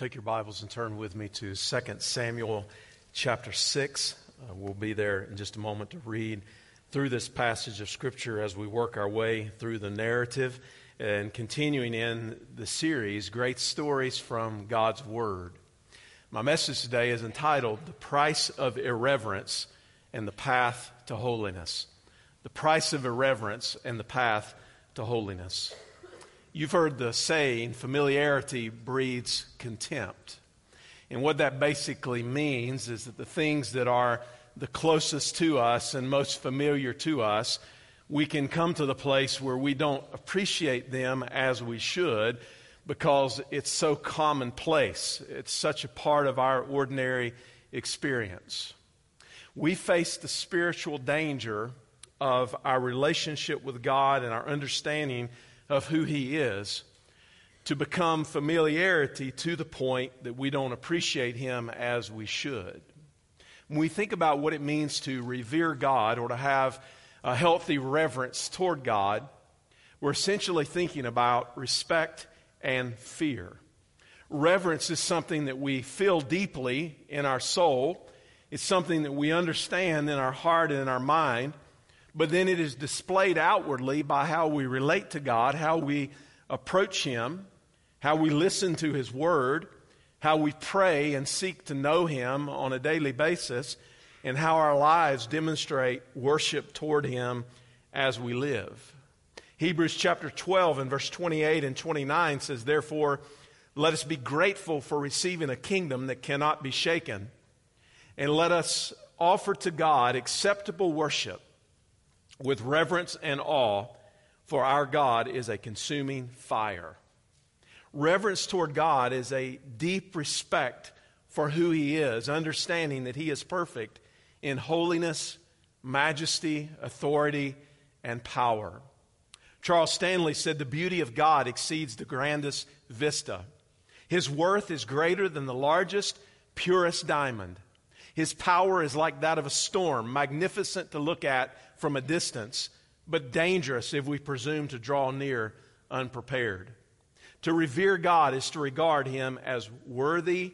take your Bibles and turn with me to 2 Samuel chapter 6. Uh, we'll be there in just a moment to read through this passage of Scripture as we work our way through the narrative and continuing in the series, Great Stories from God's Word. My message today is entitled The Price of Irreverence and the Path to Holiness. The Price of Irreverence and the Path to Holiness. You've heard the saying, familiarity breeds contempt. And what that basically means is that the things that are the closest to us and most familiar to us, we can come to the place where we don't appreciate them as we should because it's so commonplace. It's such a part of our ordinary experience. We face the spiritual danger of our relationship with God and our understanding of who He is to become familiarity to the point that we don't appreciate Him as we should. When we think about what it means to revere God or to have a healthy reverence toward God, we're essentially thinking about respect and fear. Reverence is something that we feel deeply in our soul. It's something that we understand in our heart and in our mind but then it is displayed outwardly by how we relate to God, how we approach Him, how we listen to His Word, how we pray and seek to know Him on a daily basis, and how our lives demonstrate worship toward Him as we live. Hebrews chapter 12 and verse 28 and 29 says, Therefore, let us be grateful for receiving a kingdom that cannot be shaken, and let us offer to God acceptable worship with reverence and awe, for our God is a consuming fire. Reverence toward God is a deep respect for who He is, understanding that He is perfect in holiness, majesty, authority, and power. Charles Stanley said, The beauty of God exceeds the grandest vista. His worth is greater than the largest, purest diamond. His power is like that of a storm, magnificent to look at from a distance, but dangerous if we presume to draw near unprepared. To revere God is to regard him as worthy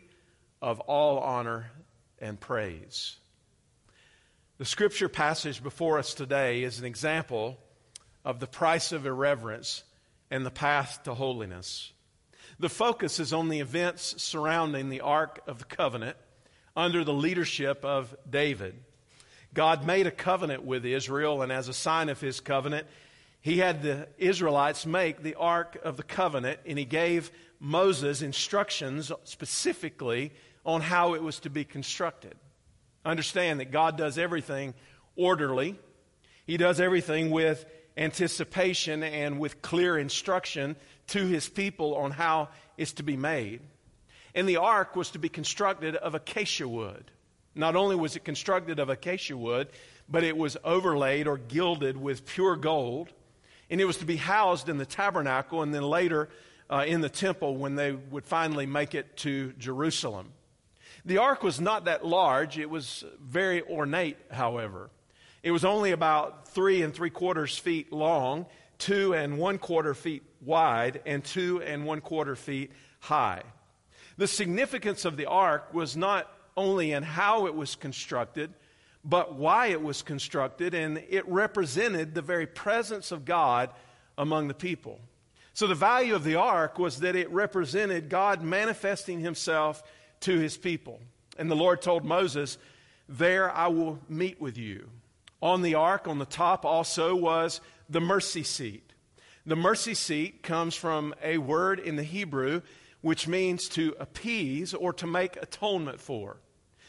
of all honor and praise. The scripture passage before us today is an example of the price of irreverence and the path to holiness. The focus is on the events surrounding the Ark of the Covenant under the leadership of David. God made a covenant with Israel, and as a sign of his covenant, he had the Israelites make the Ark of the Covenant, and he gave Moses instructions specifically on how it was to be constructed. Understand that God does everything orderly, He does everything with anticipation and with clear instruction to His people on how it's to be made. And the ark was to be constructed of acacia wood. Not only was it constructed of acacia wood, but it was overlaid or gilded with pure gold. And it was to be housed in the tabernacle and then later uh, in the temple when they would finally make it to Jerusalem. The ark was not that large, it was very ornate, however. It was only about three and three quarters feet long, two and one quarter feet wide, and two and one quarter feet high. The significance of the ark was not only in how it was constructed, but why it was constructed, and it represented the very presence of God among the people. So, the value of the ark was that it represented God manifesting himself to his people. And the Lord told Moses, There I will meet with you. On the ark, on the top, also was the mercy seat. The mercy seat comes from a word in the Hebrew which means to appease or to make atonement for.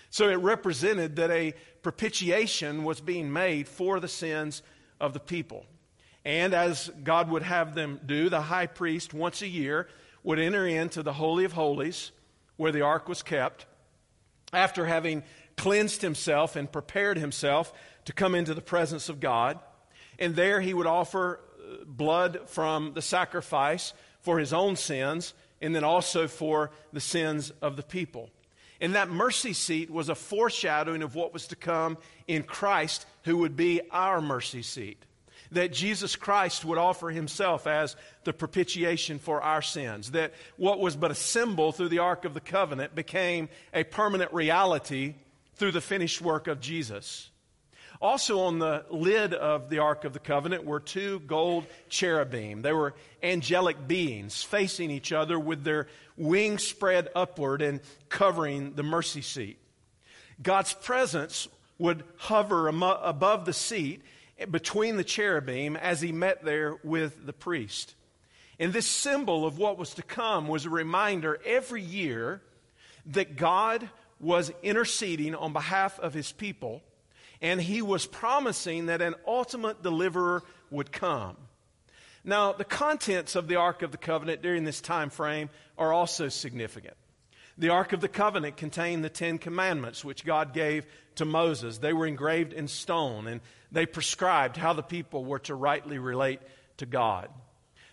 So it represented that a propitiation was being made for the sins of the people. And as God would have them do, the high priest once a year would enter into the Holy of Holies where the ark was kept after having cleansed himself and prepared himself to come into the presence of God. And there he would offer uh, blood from the sacrifice for his own sins and then also for the sins of the people. And that mercy seat was a foreshadowing of what was to come in Christ, who would be our mercy seat. that Jesus Christ would offer himself as the propitiation for our sins, that what was but a symbol through the Ark of the Covenant became a permanent reality through the finished work of Jesus. Also, on the lid of the Ark of the Covenant were two gold cherubim. They were angelic beings facing each other with their wings spread upward and covering the mercy seat. God's presence would hover above the seat between the cherubim as he met there with the priest. And this symbol of what was to come was a reminder every year that God was interceding on behalf of his people and he was promising that an ultimate deliverer would come. Now, the contents of the Ark of the Covenant during this time frame are also significant. The Ark of the Covenant contained the Ten Commandments, which God gave to Moses. They were engraved in stone, and they prescribed how the people were to rightly relate to God.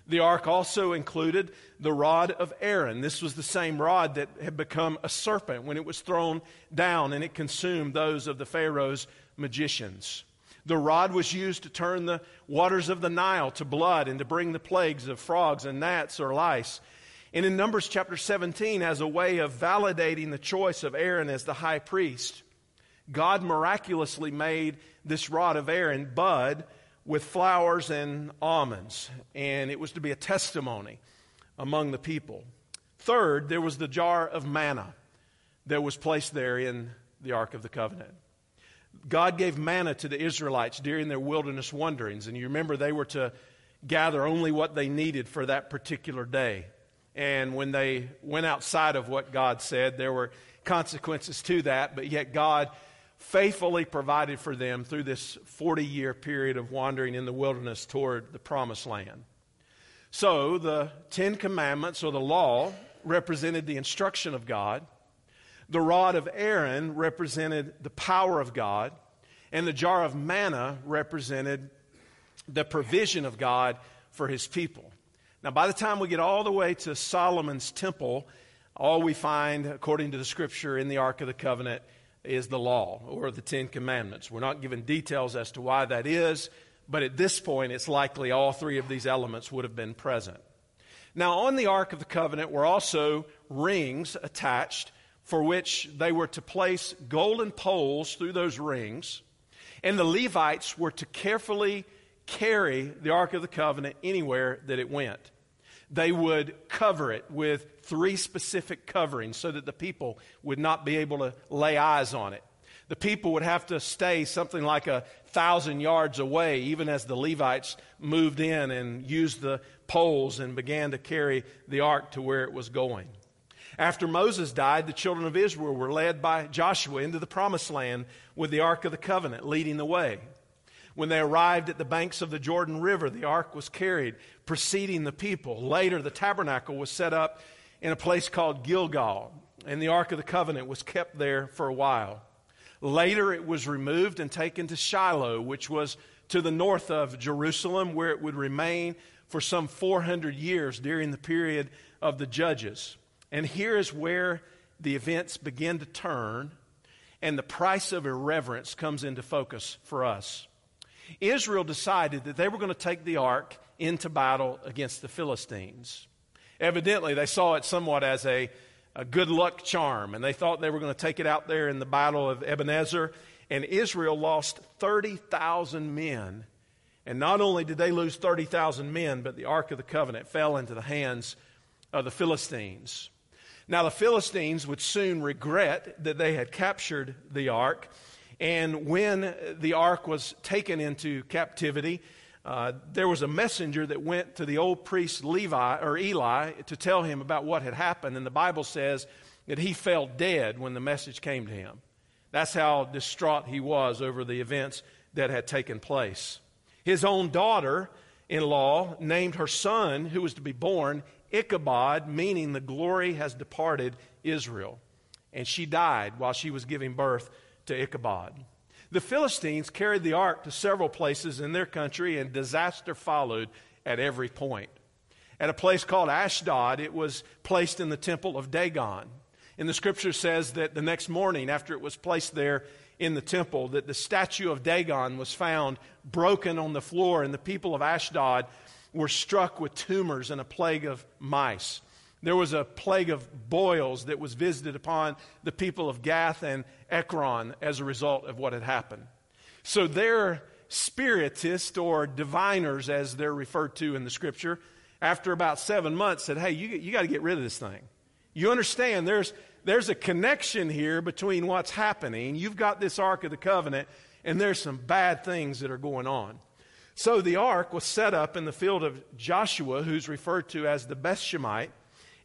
The ark also included the rod of Aaron. This was the same rod that had become a serpent when it was thrown down and it consumed those of the Pharaoh's magicians. The rod was used to turn the waters of the Nile to blood and to bring the plagues of frogs and gnats or lice. And in Numbers chapter 17, as a way of validating the choice of Aaron as the high priest, God miraculously made this rod of Aaron bud with flowers and almonds, and it was to be a testimony among the people. Third, there was the jar of manna that was placed there in the Ark of the Covenant. God gave manna to the Israelites during their wilderness wanderings. And you remember they were to gather only what they needed for that particular day. And when they went outside of what God said, there were consequences to that, but yet God faithfully provided for them through this 40 year period of wandering in the wilderness toward the promised land. So the Ten Commandments or the law represented the instruction of God. The rod of Aaron represented the power of God, and the jar of manna represented the provision of God for his people. Now, by the time we get all the way to Solomon's temple, all we find, according to the scripture in the Ark of the Covenant, is the law or the Ten Commandments. We're not given details as to why that is, but at this point, it's likely all three of these elements would have been present. Now, on the Ark of the Covenant were also rings attached for which they were to place golden poles through those rings, and the Levites were to carefully carry the Ark of the Covenant anywhere that it went. They would cover it with three specific coverings so that the people would not be able to lay eyes on it. The people would have to stay something like a thousand yards away, even as the Levites moved in and used the poles and began to carry the ark to where it was going. After Moses died, the children of Israel were led by Joshua into the promised land with the Ark of the Covenant leading the way. When they arrived at the banks of the Jordan River, the ark was carried, preceding the people. Later, the tabernacle was set up in a place called Gilgal, and the Ark of the Covenant was kept there for a while. Later, it was removed and taken to Shiloh, which was to the north of Jerusalem, where it would remain for some 400 years during the period of the judges. And here is where the events begin to turn and the price of irreverence comes into focus for us. Israel decided that they were going to take the ark into battle against the Philistines. Evidently, they saw it somewhat as a, a good luck charm, and they thought they were going to take it out there in the battle of Ebenezer. And Israel lost 30,000 men. And not only did they lose 30,000 men, but the Ark of the Covenant fell into the hands of the Philistines. Now, the Philistines would soon regret that they had captured the ark. And when the ark was taken into captivity, uh, there was a messenger that went to the old priest Levi or Eli to tell him about what had happened. And the Bible says that he fell dead when the message came to him. That's how distraught he was over the events that had taken place. His own daughter in law named her son, who was to be born, Ichabod, meaning the glory has departed Israel. And she died while she was giving birth to Ichabod. The Philistines carried the ark to several places in their country, and disaster followed at every point. At a place called Ashdod, it was placed in the temple of Dagon. And the scripture says that the next morning, after it was placed there in the temple that the statue of Dagon was found broken on the floor, and the people of Ashdod were struck with tumors and a plague of mice. There was a plague of boils that was visited upon the people of Gath and Ekron as a result of what had happened. So their spiritists or diviners, as they're referred to in the scripture, after about seven months said, Hey, you, you got to get rid of this thing. You understand there's, there's a connection here between what's happening. You've got this Ark of the Covenant, and there's some bad things that are going on. So the ark was set up in the field of Joshua, who's referred to as the Beth Shemite.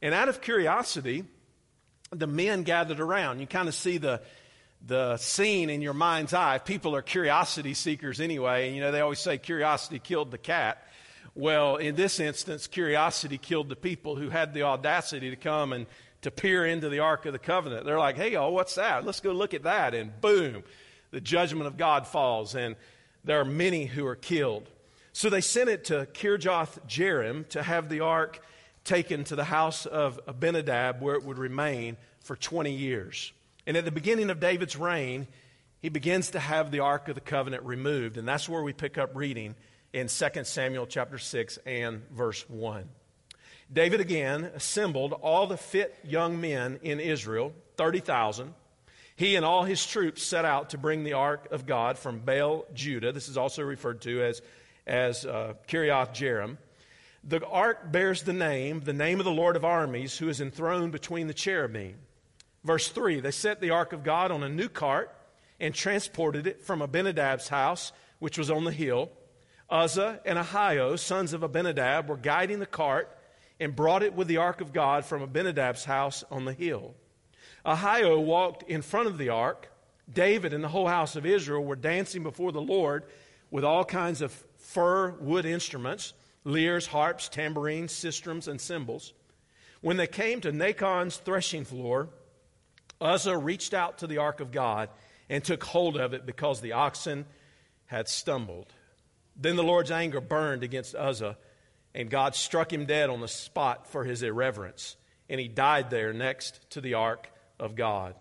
And out of curiosity, the men gathered around. You kind of see the, the scene in your mind's eye. People are curiosity seekers anyway. And you know, they always say curiosity killed the cat. Well, in this instance, curiosity killed the people who had the audacity to come and to peer into the Ark of the Covenant. They're like, hey, oh, what's that? Let's go look at that. And boom, the judgment of God falls, and there are many who are killed. So they sent it to Kirjath Jearim to have the ark taken to the house of Abinadab, where it would remain for 20 years. And at the beginning of David's reign, he begins to have the Ark of the Covenant removed. And that's where we pick up reading in 2 Samuel chapter 6 and verse 1. David again assembled all the fit young men in Israel, 30,000. He and all his troops set out to bring the ark of God from Baal, Judah. This is also referred to as, as uh, Kiriath. The ark bears the name, the name of the Lord of armies, who is enthroned between the cherubim. Verse 3 They set the ark of God on a new cart and transported it from Abinadab's house, which was on the hill. Uzzah and Ahio, sons of Abinadab, were guiding the cart and brought it with the ark of God from Abinadab's house on the hill. Ahio walked in front of the ark. David and the whole house of Israel were dancing before the Lord with all kinds of fir wood instruments lyres, harps, tambourines, sistrums, and cymbals. When they came to Nacon's threshing floor, Uzzah reached out to the ark of God and took hold of it because the oxen had stumbled. Then the Lord's anger burned against Uzzah and God struck him dead on the spot for his irreverence, and he died there next to the ark of God.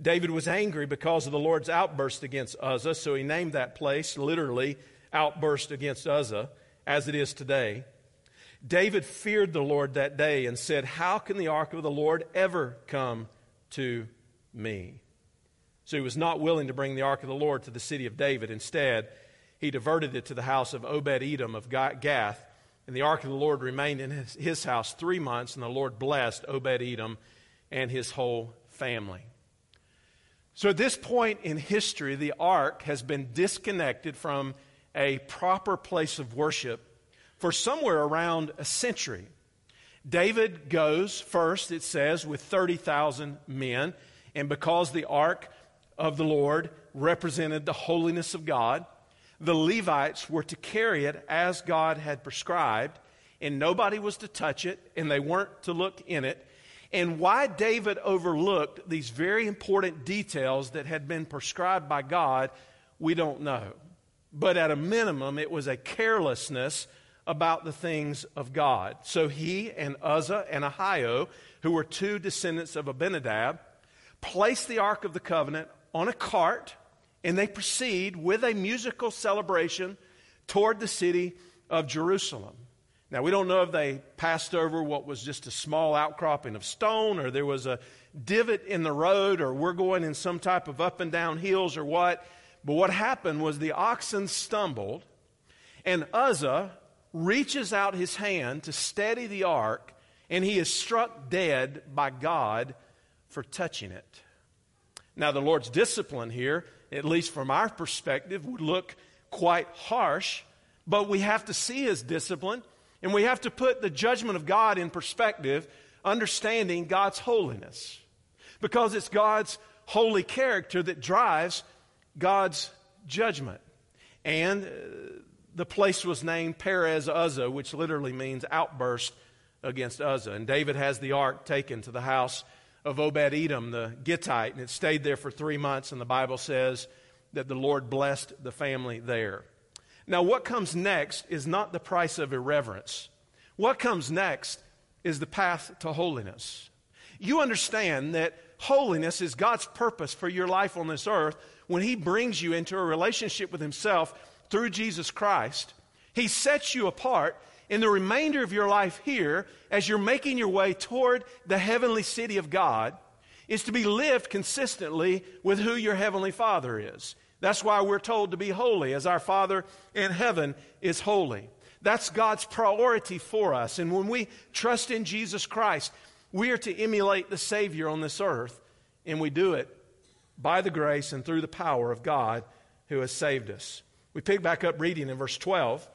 David was angry because of the Lord's outburst against Uzzah, so he named that place literally outburst against Uzzah, as it is today. David feared the Lord that day and said, How can the ark of the Lord ever come to me? So he was not willing to bring the ark of the Lord to the city of David. Instead, he diverted it to the house of Obed Edom of Gath and the ark of the Lord remained in his, his house three months, and the Lord blessed Obed Edom and his whole family. So, at this point in history, the ark has been disconnected from a proper place of worship for somewhere around a century. David goes first, it says, with 30,000 men, and because the ark of the Lord represented the holiness of God, the Levites were to carry it as God had prescribed, and nobody was to touch it, and they weren't to look in it. And why David overlooked these very important details that had been prescribed by God, we don't know. But at a minimum, it was a carelessness about the things of God. So he and Uzzah and Ahio, who were two descendants of Abinadab, placed the Ark of the Covenant on a cart and they proceed with a musical celebration toward the city of Jerusalem. Now, we don't know if they passed over what was just a small outcropping of stone, or there was a divot in the road, or we're going in some type of up and down hills, or what. But what happened was the oxen stumbled, and Uzzah reaches out his hand to steady the ark, and he is struck dead by God for touching it. Now, the Lord's discipline here at least from our perspective, would look quite harsh, but we have to see his discipline and we have to put the judgment of God in perspective, understanding God's holiness. Because it's God's holy character that drives God's judgment. And uh, the place was named Perez Uzzah, which literally means outburst against Uzzah. And David has the ark taken to the house of Obed Edom, the Gittite, and it stayed there for three months, and the Bible says that the Lord blessed the family there. Now, what comes next is not the price of irreverence. What comes next is the path to holiness. You understand that holiness is God's purpose for your life on this earth when He brings you into a relationship with Himself through Jesus Christ. He sets you apart in the remainder of your life here as you're making your way toward the heavenly city of God is to be lived consistently with who your heavenly Father is. That's why we're told to be holy as our Father in heaven is holy. That's God's priority for us. And when we trust in Jesus Christ, we are to emulate the Savior on this earth, and we do it by the grace and through the power of God who has saved us. We pick back up reading in verse 12.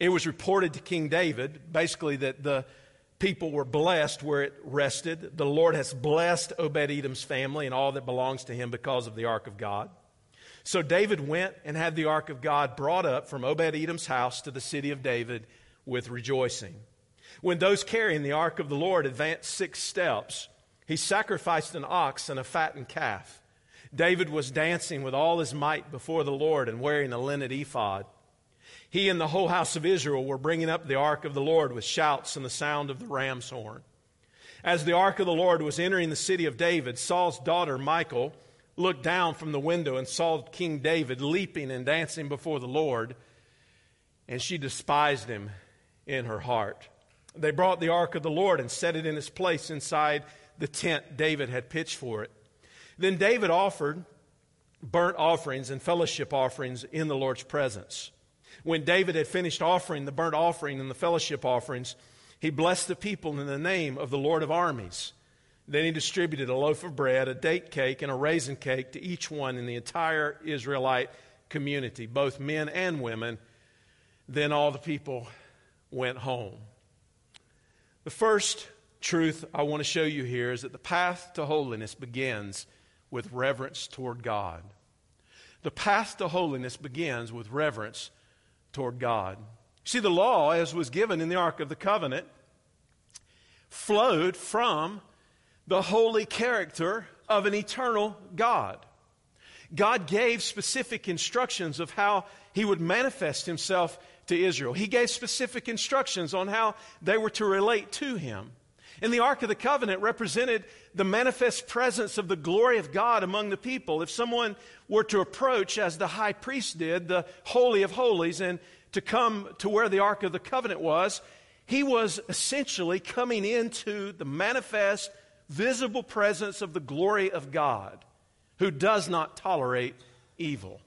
It was reported to King David, basically, that the people were blessed where it rested. The Lord has blessed Obed Edom's family and all that belongs to him because of the ark of God. So David went and had the ark of God brought up from Obed Edom's house to the city of David with rejoicing. When those carrying the ark of the Lord advanced six steps, he sacrificed an ox and a fattened calf. David was dancing with all his might before the Lord and wearing a linen ephod. He and the whole house of Israel were bringing up the ark of the Lord with shouts and the sound of the ram's horn. As the ark of the Lord was entering the city of David, Saul's daughter Michal looked down from the window and saw King David leaping and dancing before the Lord, and she despised him in her heart. They brought the ark of the Lord and set it in its place inside the tent David had pitched for it. Then David offered burnt offerings and fellowship offerings in the Lord's presence. When David had finished offering the burnt offering and the fellowship offerings, he blessed the people in the name of the Lord of armies. Then he distributed a loaf of bread, a date cake, and a raisin cake to each one in the entire Israelite community, both men and women. Then all the people went home. The first truth I want to show you here is that the path to holiness begins with reverence toward God. The path to holiness begins with reverence toward God. See, the law, as was given in the Ark of the Covenant, flowed from the holy character of an eternal God. God gave specific instructions of how he would manifest himself to Israel. He gave specific instructions on how they were to relate to him. And the Ark of the Covenant represented the manifest presence of the glory of God among the people. If someone were to approach, as the high priest did, the Holy of Holies, and to come to where the Ark of the Covenant was, he was essentially coming into the manifest, visible presence of the glory of God, who does not tolerate evil.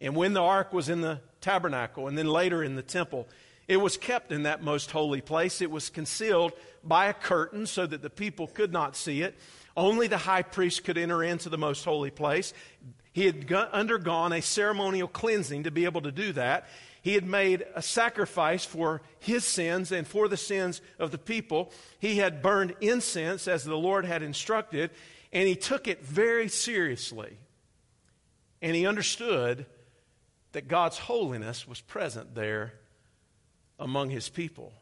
And when the ark was in the tabernacle and then later in the temple, it was kept in that most holy place. It was concealed by a curtain so that the people could not see it. Only the high priest could enter into the most holy place. He had undergone a ceremonial cleansing to be able to do that. He had made a sacrifice for his sins and for the sins of the people. He had burned incense as the Lord had instructed, and he took it very seriously. And he understood that God's holiness was present there among his people.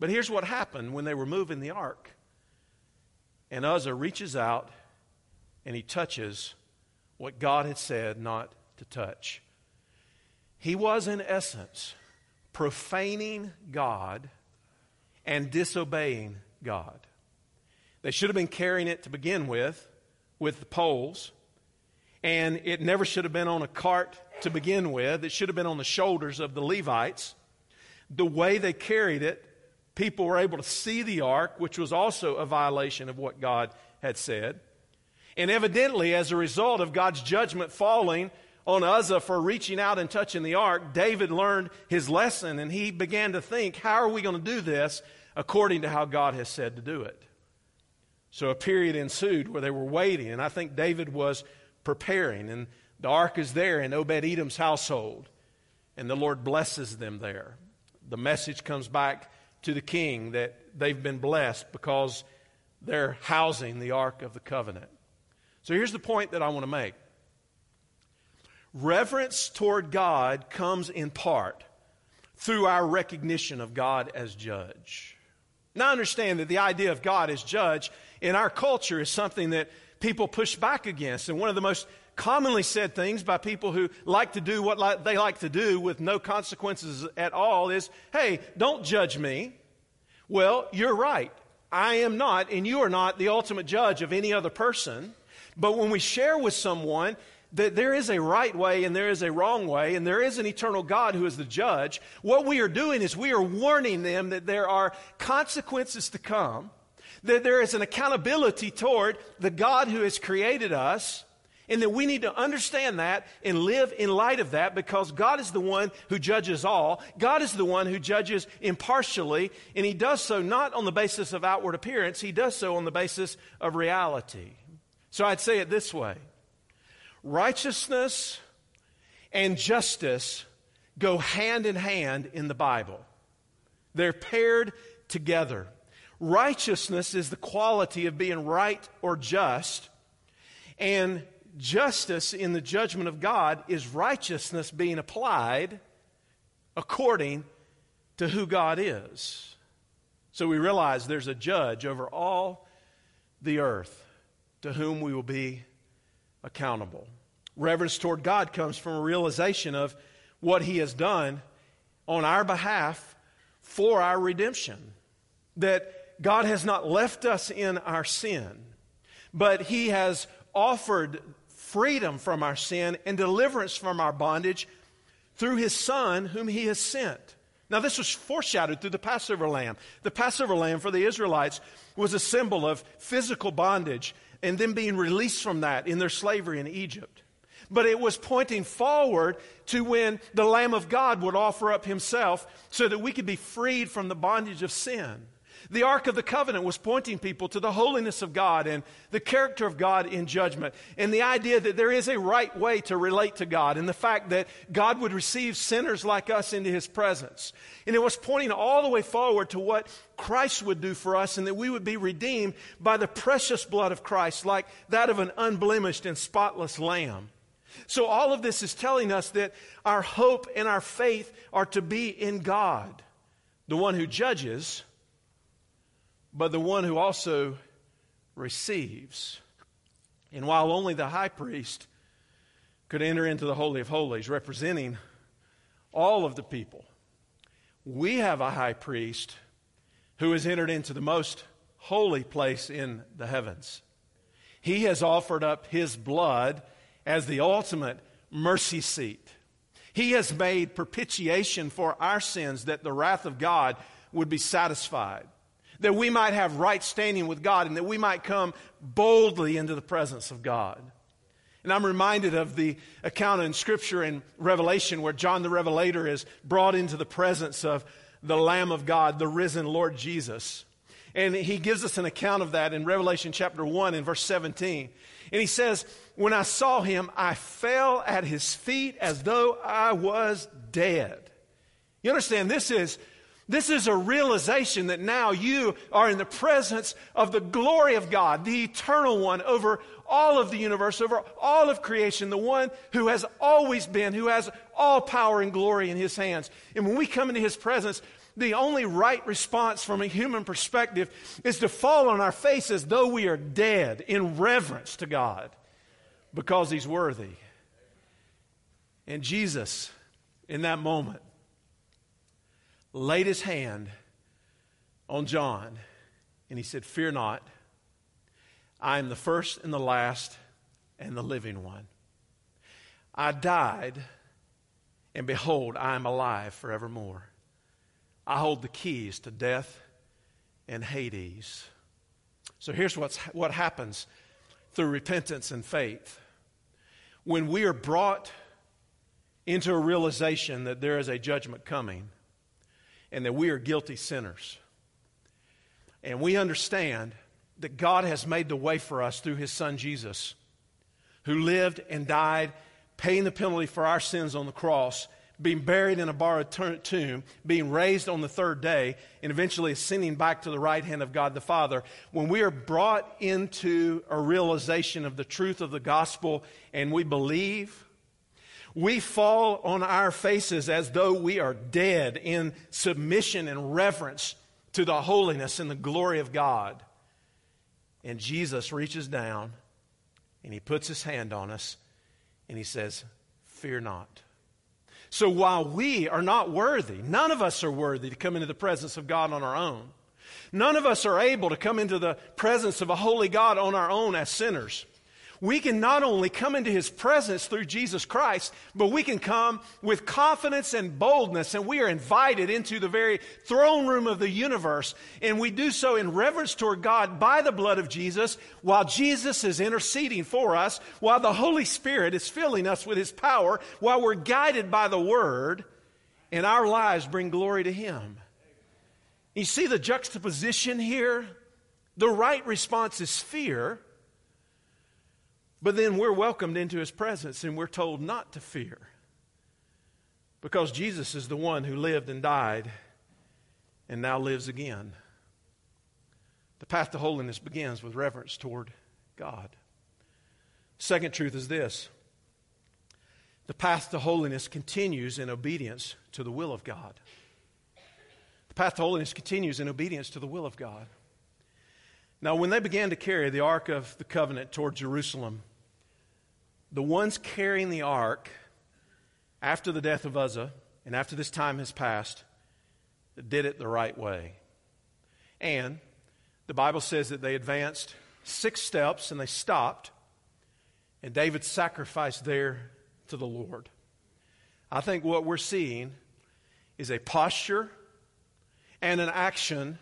But here's what happened when they were moving the ark. And Uzzah reaches out and he touches what God had said not to touch. He was, in essence, profaning God and disobeying God. They should have been carrying it to begin with, with the poles, and it never should have been on a cart to begin with. It should have been on the shoulders of the Levites. The way they carried it people were able to see the ark, which was also a violation of what God had said. And evidently, as a result of God's judgment falling on Uzzah for reaching out and touching the ark, David learned his lesson and he began to think, how are we going to do this according to how God has said to do it? So a period ensued where they were waiting, and I think David was preparing, and the ark is there in Obed Edom's household, and the Lord blesses them there. The message comes back to the king that they've been blessed because they're housing the Ark of the Covenant. So here's the point that I want to make reverence toward God comes in part through our recognition of God as judge. Now, understand that the idea of God as judge in our culture is something that people push back against. And one of the most commonly said things by people who like to do what they like to do with no consequences at all is, hey, don't judge me. Well, you're right. I am not, and you are not the ultimate judge of any other person. But when we share with someone that there is a right way and there is a wrong way, and there is an eternal God who is the judge, what we are doing is we are warning them that there are consequences to come, that there is an accountability toward the God who has created us, and that we need to understand that and live in light of that because God is the one who judges all. God is the one who judges impartially, and He does so not on the basis of outward appearance, He does so on the basis of reality. So I'd say it this way righteousness and justice go hand in hand in the Bible, they're paired together. Righteousness is the quality of being right or just, and justice in the judgment of God is righteousness being applied according to who God is. So we realize there's a judge over all the earth to whom we will be accountable. Reverence toward God comes from a realization of what He has done on our behalf for our redemption. That God has not left us in our sin, but He has offered freedom from our sin and deliverance from our bondage through his Son, whom he has sent. Now, this was foreshadowed through the Passover lamb. The Passover lamb for the Israelites was a symbol of physical bondage and them being released from that in their slavery in Egypt. But it was pointing forward to when the Lamb of God would offer up himself so that we could be freed from the bondage of sin. The Ark of the Covenant was pointing people to the holiness of God and the character of God in judgment, and the idea that there is a right way to relate to God, and the fact that God would receive sinners like us into his presence. And it was pointing all the way forward to what Christ would do for us, and that we would be redeemed by the precious blood of Christ, like that of an unblemished and spotless lamb. So, all of this is telling us that our hope and our faith are to be in God, the one who judges but the one who also receives. And while only the high priest could enter into the Holy of Holies, representing all of the people, we have a high priest who has entered into the most holy place in the heavens. He has offered up his blood as the ultimate mercy seat. He has made propitiation for our sins that the wrath of God would be satisfied that we might have right standing with God and that we might come boldly into the presence of God. And I'm reminded of the account in Scripture in Revelation where John the Revelator is brought into the presence of the Lamb of God, the risen Lord Jesus. And he gives us an account of that in Revelation chapter 1 and verse 17. And he says, When I saw him, I fell at his feet as though I was dead. You understand, this is this is a realization that now you are in the presence of the glory of God, the eternal one over all of the universe, over all of creation, the one who has always been, who has all power and glory in his hands. And when we come into his presence, the only right response from a human perspective is to fall on our face as though we are dead in reverence to God because he's worthy. And Jesus, in that moment, laid his hand on John and he said, Fear not, I am the first and the last and the living one. I died, and behold, I am alive forevermore. I hold the keys to death and Hades. So here's what's, what happens through repentance and faith. When we are brought into a realization that there is a judgment coming, and that we are guilty sinners. And we understand that God has made the way for us through his son Jesus, who lived and died, paying the penalty for our sins on the cross, being buried in a borrowed tomb, being raised on the third day, and eventually ascending back to the right hand of God the Father. When we are brought into a realization of the truth of the gospel and we believe, we fall on our faces as though we are dead in submission and reverence to the holiness and the glory of God. And Jesus reaches down and he puts his hand on us and he says, Fear not. So while we are not worthy, none of us are worthy to come into the presence of God on our own. None of us are able to come into the presence of a holy God on our own as sinners. We can not only come into his presence through Jesus Christ, but we can come with confidence and boldness, and we are invited into the very throne room of the universe. And we do so in reverence toward God by the blood of Jesus, while Jesus is interceding for us, while the Holy Spirit is filling us with his power, while we're guided by the word, and our lives bring glory to him. You see the juxtaposition here? The right response is fear, but then we're welcomed into his presence and we're told not to fear. Because Jesus is the one who lived and died and now lives again. The path to holiness begins with reverence toward God. Second truth is this the path to holiness continues in obedience to the will of God The path to holiness continues in obedience to the will of God. Now, when they began to carry the Ark of the Covenant toward Jerusalem, the ones carrying the Ark after the death of Uzzah and after this time has passed did it the right way. And the Bible says that they advanced six steps and they stopped, and David sacrificed there to the Lord. I think what we're seeing is a posture and an action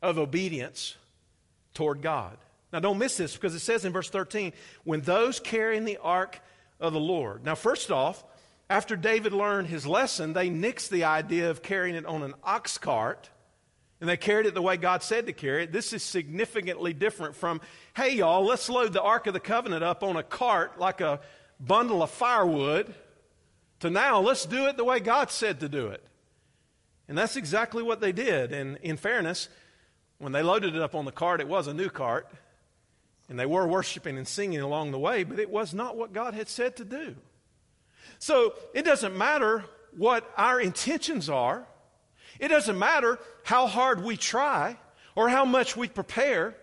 of obedience toward God. Now, don't miss this because it says in verse 13, when those carrying the ark of the Lord. Now, first off, after David learned his lesson, they nixed the idea of carrying it on an ox cart and they carried it the way God said to carry it. This is significantly different from, hey, y'all, let's load the Ark of the Covenant up on a cart like a bundle of firewood, to now let's do it the way God said to do it. And that's exactly what they did. And in fairness, when they loaded it up on the cart, it was a new cart. And they were worshiping and singing along the way, but it was not what God had said to do. So it doesn't matter what our intentions are, it doesn't matter how hard we try or how much we prepare.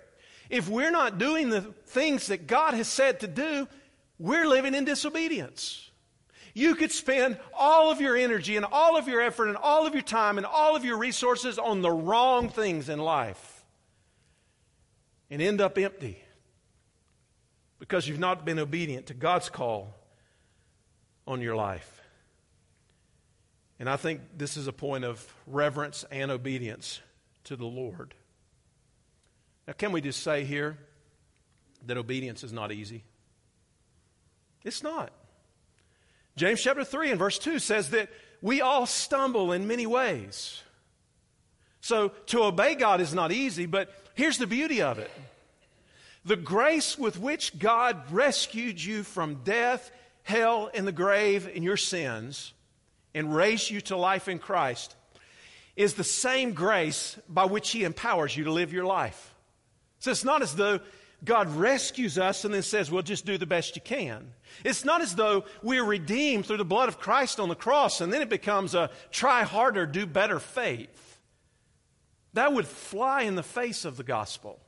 If we're not doing the things that God has said to do, we're living in disobedience. You could spend all of your energy and all of your effort and all of your time and all of your resources on the wrong things in life and end up empty because you've not been obedient to God's call on your life. And I think this is a point of reverence and obedience to the Lord. Now, can we just say here that obedience is not easy? It's not. James chapter 3 and verse 2 says that we all stumble in many ways. So to obey God is not easy, but here's the beauty of it the grace with which God rescued you from death, hell, and the grave in your sins and raised you to life in Christ is the same grace by which He empowers you to live your life. So it's not as though God rescues us and then says, well, just do the best you can. It's not as though we're redeemed through the blood of Christ on the cross and then it becomes a try harder, do better faith. That would fly in the face of the gospel.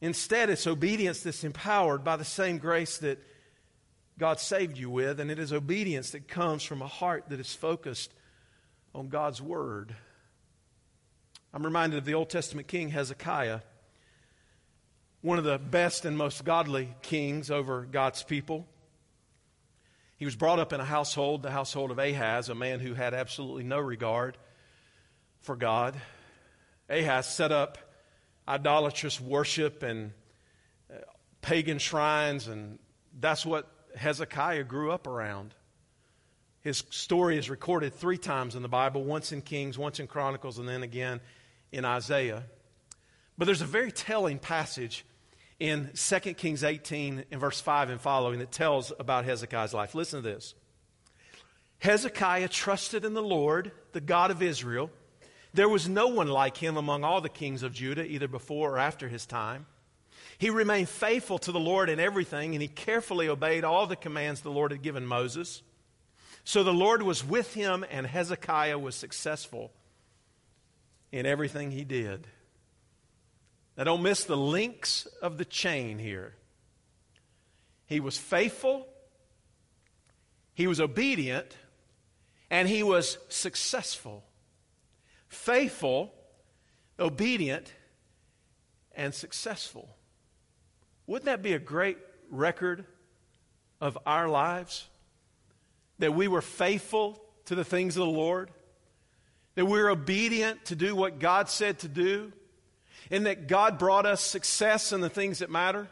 Instead, it's obedience that's empowered by the same grace that God saved you with, and it is obedience that comes from a heart that is focused on God's word. I'm reminded of the Old Testament king Hezekiah one of the best and most godly kings over God's people. He was brought up in a household, the household of Ahaz, a man who had absolutely no regard for God. Ahaz set up idolatrous worship and uh, pagan shrines, and that's what Hezekiah grew up around. His story is recorded three times in the Bible once in Kings, once in Chronicles, and then again in Isaiah. But there's a very telling passage in 2 Kings 18 in verse 5 and following that tells about Hezekiah's life. Listen to this. Hezekiah trusted in the Lord, the God of Israel. There was no one like him among all the kings of Judah, either before or after his time. He remained faithful to the Lord in everything, and he carefully obeyed all the commands the Lord had given Moses. So the Lord was with him, and Hezekiah was successful in everything he did. Now, don't miss the links of the chain here. He was faithful, he was obedient, and he was successful. Faithful obedient, and successful. Wouldn't that be a great record of our lives? That we were faithful to the things of the Lord, that we're obedient to do what God said to do, and that God brought us success in the things that matter.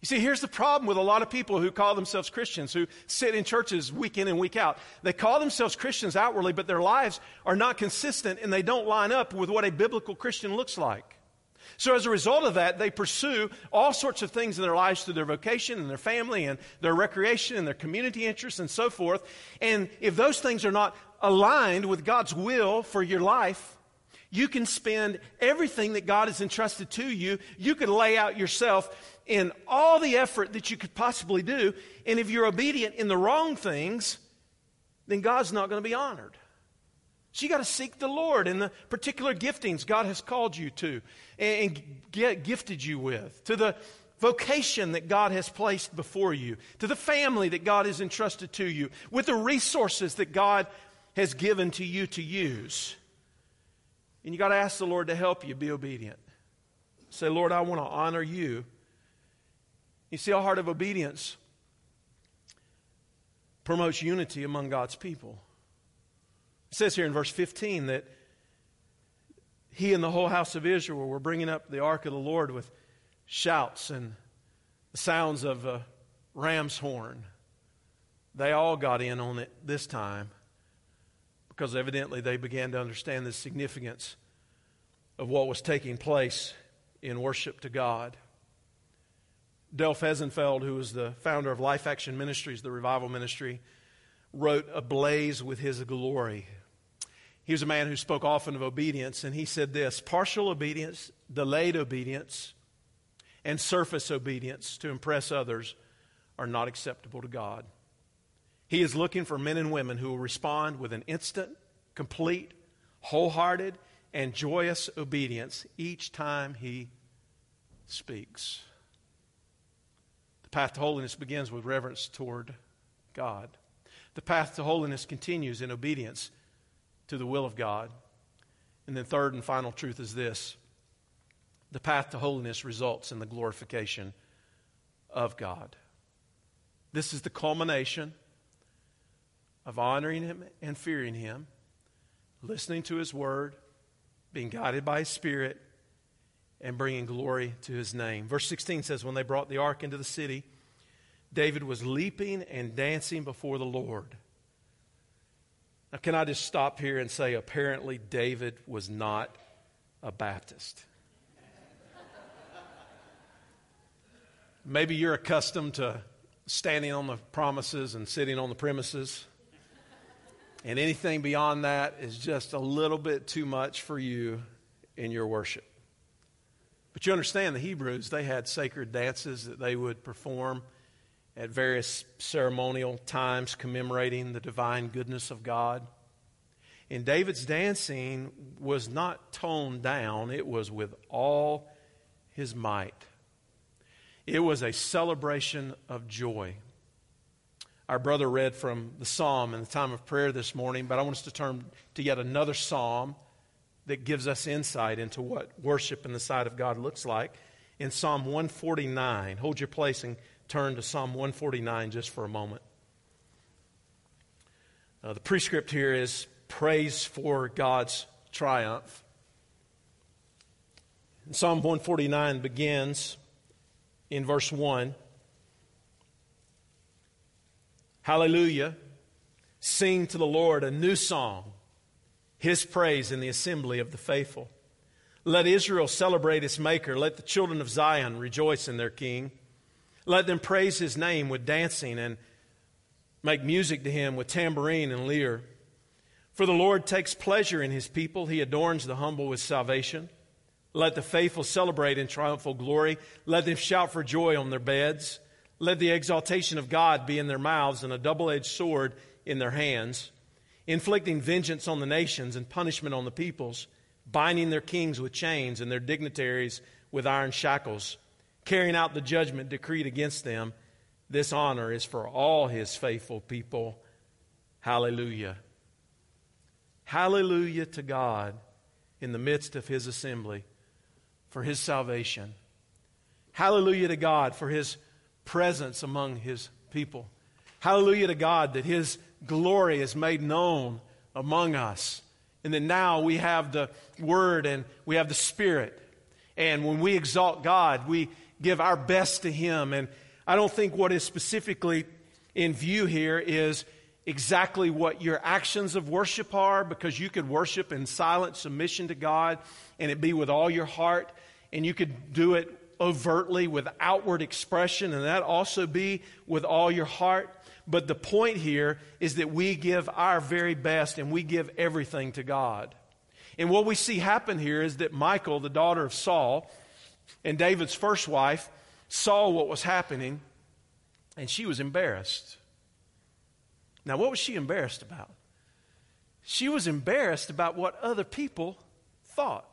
You see, here's the problem with a lot of people who call themselves Christians, who sit in churches week in and week out. They call themselves Christians outwardly, but their lives are not consistent and they don't line up with what a biblical Christian looks like. So as a result of that, they pursue all sorts of things in their lives through their vocation and their family and their recreation and their community interests and so forth. And if those things are not aligned with God's will for your life, you can spend everything that God has entrusted to you. You can lay out yourself in all the effort that you could possibly do. And if you're obedient in the wrong things, then God's not going to be honored. So you got to seek the Lord in the particular giftings God has called you to and get gifted you with, to the vocation that God has placed before you, to the family that God has entrusted to you, with the resources that God has given to you to use. And you got to ask the Lord to help you be obedient. Say, Lord, I want to honor you. You see, a heart of obedience promotes unity among God's people. It says here in verse 15 that he and the whole house of Israel were bringing up the ark of the Lord with shouts and the sounds of a ram's horn. They all got in on it this time because evidently they began to understand the significance of what was taking place in worship to God. Del Fehsenfeld, who was the founder of Life Action Ministries, the revival ministry, wrote Ablaze with His Glory. He was a man who spoke often of obedience, and he said this partial obedience, delayed obedience, and surface obedience to impress others are not acceptable to God. He is looking for men and women who will respond with an instant, complete, wholehearted, and joyous obedience each time He speaks. The path to holiness begins with reverence toward God. The path to holiness continues in obedience to the will of God. And then, third and final truth is this the path to holiness results in the glorification of God. This is the culmination of honoring Him and fearing Him, listening to His word, being guided by His Spirit, and bringing glory to His name. Verse 16 says, When they brought the ark into the city, David was leaping and dancing before the Lord. Now, can I just stop here and say, apparently, David was not a Baptist. Maybe you're accustomed to standing on the promises and sitting on the premises. And anything beyond that is just a little bit too much for you in your worship. But you understand the Hebrews, they had sacred dances that they would perform at various ceremonial times commemorating the divine goodness of God. And David's dancing was not toned down, it was with all his might. It was a celebration of joy. Our brother read from the psalm in the time of prayer this morning, but I want us to turn to yet another psalm that gives us insight into what worship in the sight of God looks like. In Psalm 149, hold your place and turn to Psalm 149 just for a moment. Uh, the prescript here is praise for God's triumph. And Psalm 149 begins in verse 1. Hallelujah. Sing to the Lord a new song, his praise in the assembly of the faithful. Let Israel celebrate its Maker. Let the children of Zion rejoice in their King. Let them praise his name with dancing and make music to him with tambourine and lyre. For the Lord takes pleasure in his people, he adorns the humble with salvation. Let the faithful celebrate in triumphal glory. Let them shout for joy on their beds. Let the exaltation of God be in their mouths and a double edged sword in their hands, inflicting vengeance on the nations and punishment on the peoples, binding their kings with chains and their dignitaries with iron shackles carrying out the judgment decreed against them. This honor is for all his faithful people. Hallelujah. Hallelujah to God in the midst of his assembly for his salvation. Hallelujah to God for his presence among his people. Hallelujah to God that his glory is made known among us. And that now we have the Word and we have the Spirit. And when we exalt God, we give our best to Him. And I don't think what is specifically in view here is exactly what your actions of worship are, because you could worship in silent submission to God and it be with all your heart, and you could do it overtly with outward expression, and that also be with all your heart. But the point here is that we give our very best and we give everything to God. And what we see happen here is that Michal, the daughter of Saul, and David's first wife, saw what was happening and she was embarrassed. Now, what was she embarrassed about? She was embarrassed about what other people thought.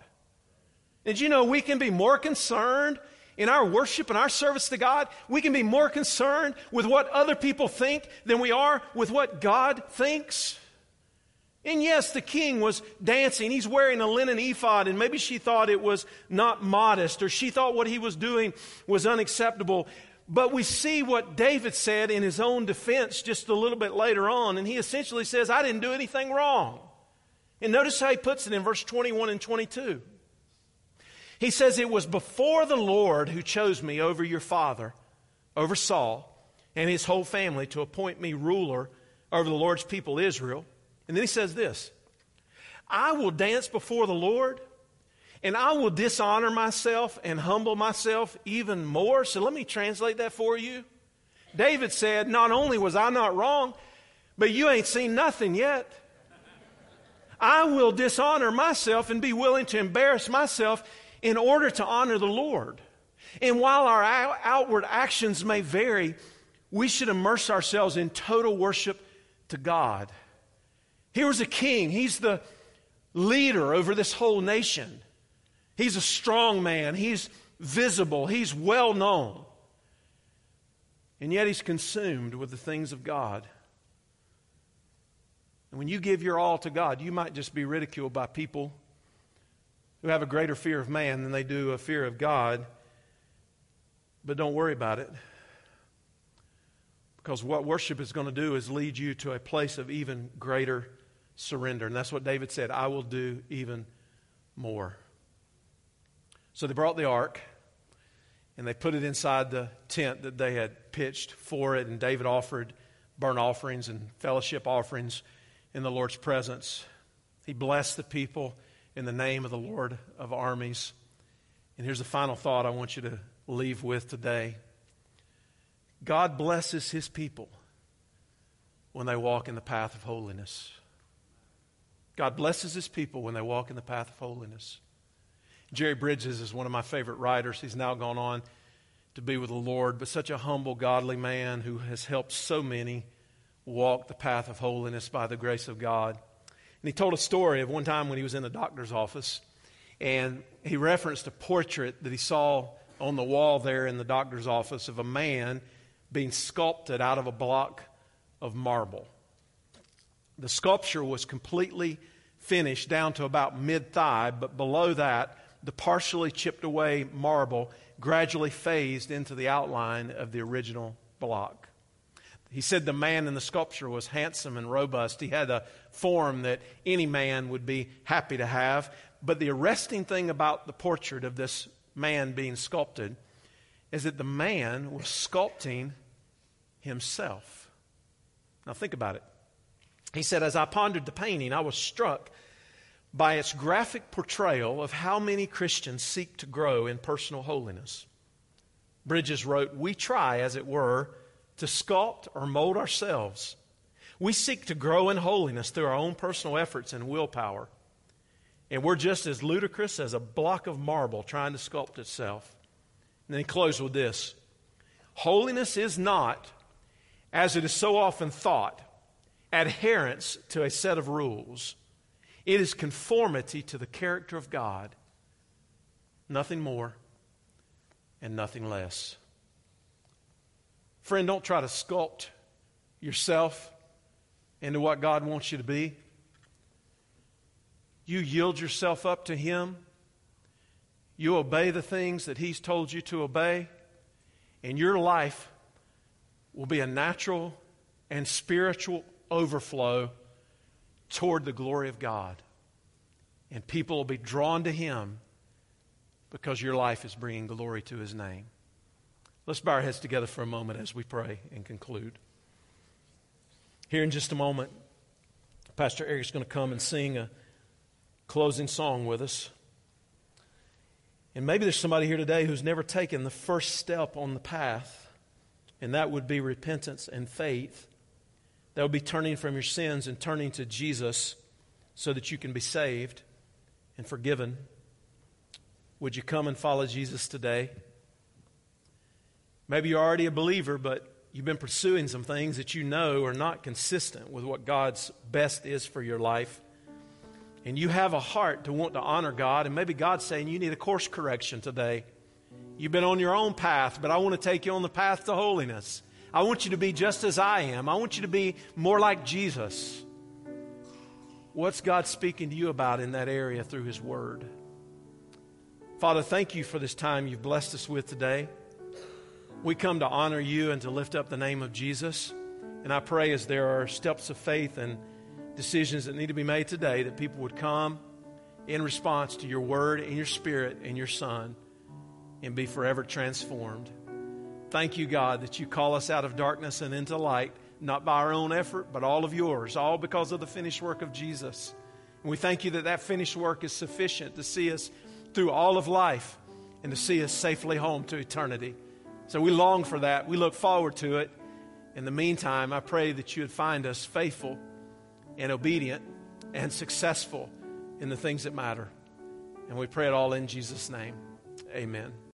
And you know we can be more concerned in our worship and our service to God, we can be more concerned with what other people think than we are with what God thinks. And yes, the king was dancing. He's wearing a linen ephod, and maybe she thought it was not modest, or she thought what he was doing was unacceptable. But we see what David said in his own defense just a little bit later on, and he essentially says, I didn't do anything wrong. And notice how he puts it in verse 21 and 22. He says, It was before the Lord who chose me over your father, over Saul, and his whole family to appoint me ruler over the Lord's people Israel. And then he says this I will dance before the Lord, and I will dishonor myself and humble myself even more. So let me translate that for you. David said, Not only was I not wrong, but you ain't seen nothing yet. I will dishonor myself and be willing to embarrass myself in order to honor the Lord. And while our outward actions may vary, we should immerse ourselves in total worship to God. Here was a king, he's the leader over this whole nation. He's a strong man, he's visible, he's well known. And yet he's consumed with the things of God. And when you give your all to God, you might just be ridiculed by people who have a greater fear of man than they do a fear of God. But don't worry about it. Because what worship is going to do is lead you to a place of even greater surrender. And that's what David said I will do even more. So they brought the ark and they put it inside the tent that they had pitched for it. And David offered burnt offerings and fellowship offerings in the Lord's presence. He blessed the people in the name of the Lord of armies. And here's the final thought I want you to leave with today God blesses his people when they walk in the path of holiness. God blesses his people when they walk in the path of holiness. Jerry Bridges is one of my favorite writers. He's now gone on to be with the Lord, but such a humble, godly man who has helped so many walk the path of holiness by the grace of God. And he told a story of one time when he was in the doctor's office, and he referenced a portrait that he saw on the wall there in the doctor's office of a man being sculpted out of a block of marble. The sculpture was completely finished down to about mid thigh, but below that, the partially chipped away marble gradually phased into the outline of the original block. He said the man in the sculpture was handsome and robust. He had a form that any man would be happy to have. But the arresting thing about the portrait of this man being sculpted is that the man was sculpting himself. Now, think about it. He said, As I pondered the painting, I was struck by its graphic portrayal of how many Christians seek to grow in personal holiness. Bridges wrote, We try, as it were, to sculpt or mold ourselves. We seek to grow in holiness through our own personal efforts and willpower. And we're just as ludicrous as a block of marble trying to sculpt itself. And then he closed with this Holiness is not, as it is so often thought, adherence to a set of rules. It is conformity to the character of God. Nothing more and nothing less. Friend, don't try to sculpt yourself into what God wants you to be. you yield yourself up to Him, you obey the things that He's told you to obey, and your life will be a natural and spiritual overflow toward the glory of God. And people will be drawn to Him because your life is bringing glory to His name. Let's bow our heads together for a moment as we pray and conclude. Here in just a moment, Pastor Eric's going to come and sing a closing song with us. And maybe there's somebody here today who's never taken the first step on the path, and that would be repentance and faith. That would be turning from your sins and turning to Jesus so that you can be saved and forgiven. Would you come and follow Jesus today? Maybe you're already a believer, but you've been pursuing some things that you know are not consistent with what God's best is for your life. And you have a heart to want to honor God, and maybe God's saying you need a course correction today. You've been on your own path, but I want to take you on the path to holiness. I want you to be just as I am. I want you to be more like Jesus. What's God speaking to you about in that area through His Word? Father, thank you for this time you've blessed us with today. We come to honor you and to lift up the name of Jesus. And I pray as there are steps of faith and decisions that need to be made today that people would come in response to your word and your spirit and your son and be forever transformed. Thank you, God, that you call us out of darkness and into light, not by our own effort, but all of yours, all because of the finished work of Jesus. And we thank you that that finished work is sufficient to see us through all of life and to see us safely home to eternity. So we long for that. We look forward to it. In the meantime, I pray that you would find us faithful and obedient and successful in the things that matter. And we pray it all in Jesus' name. Amen.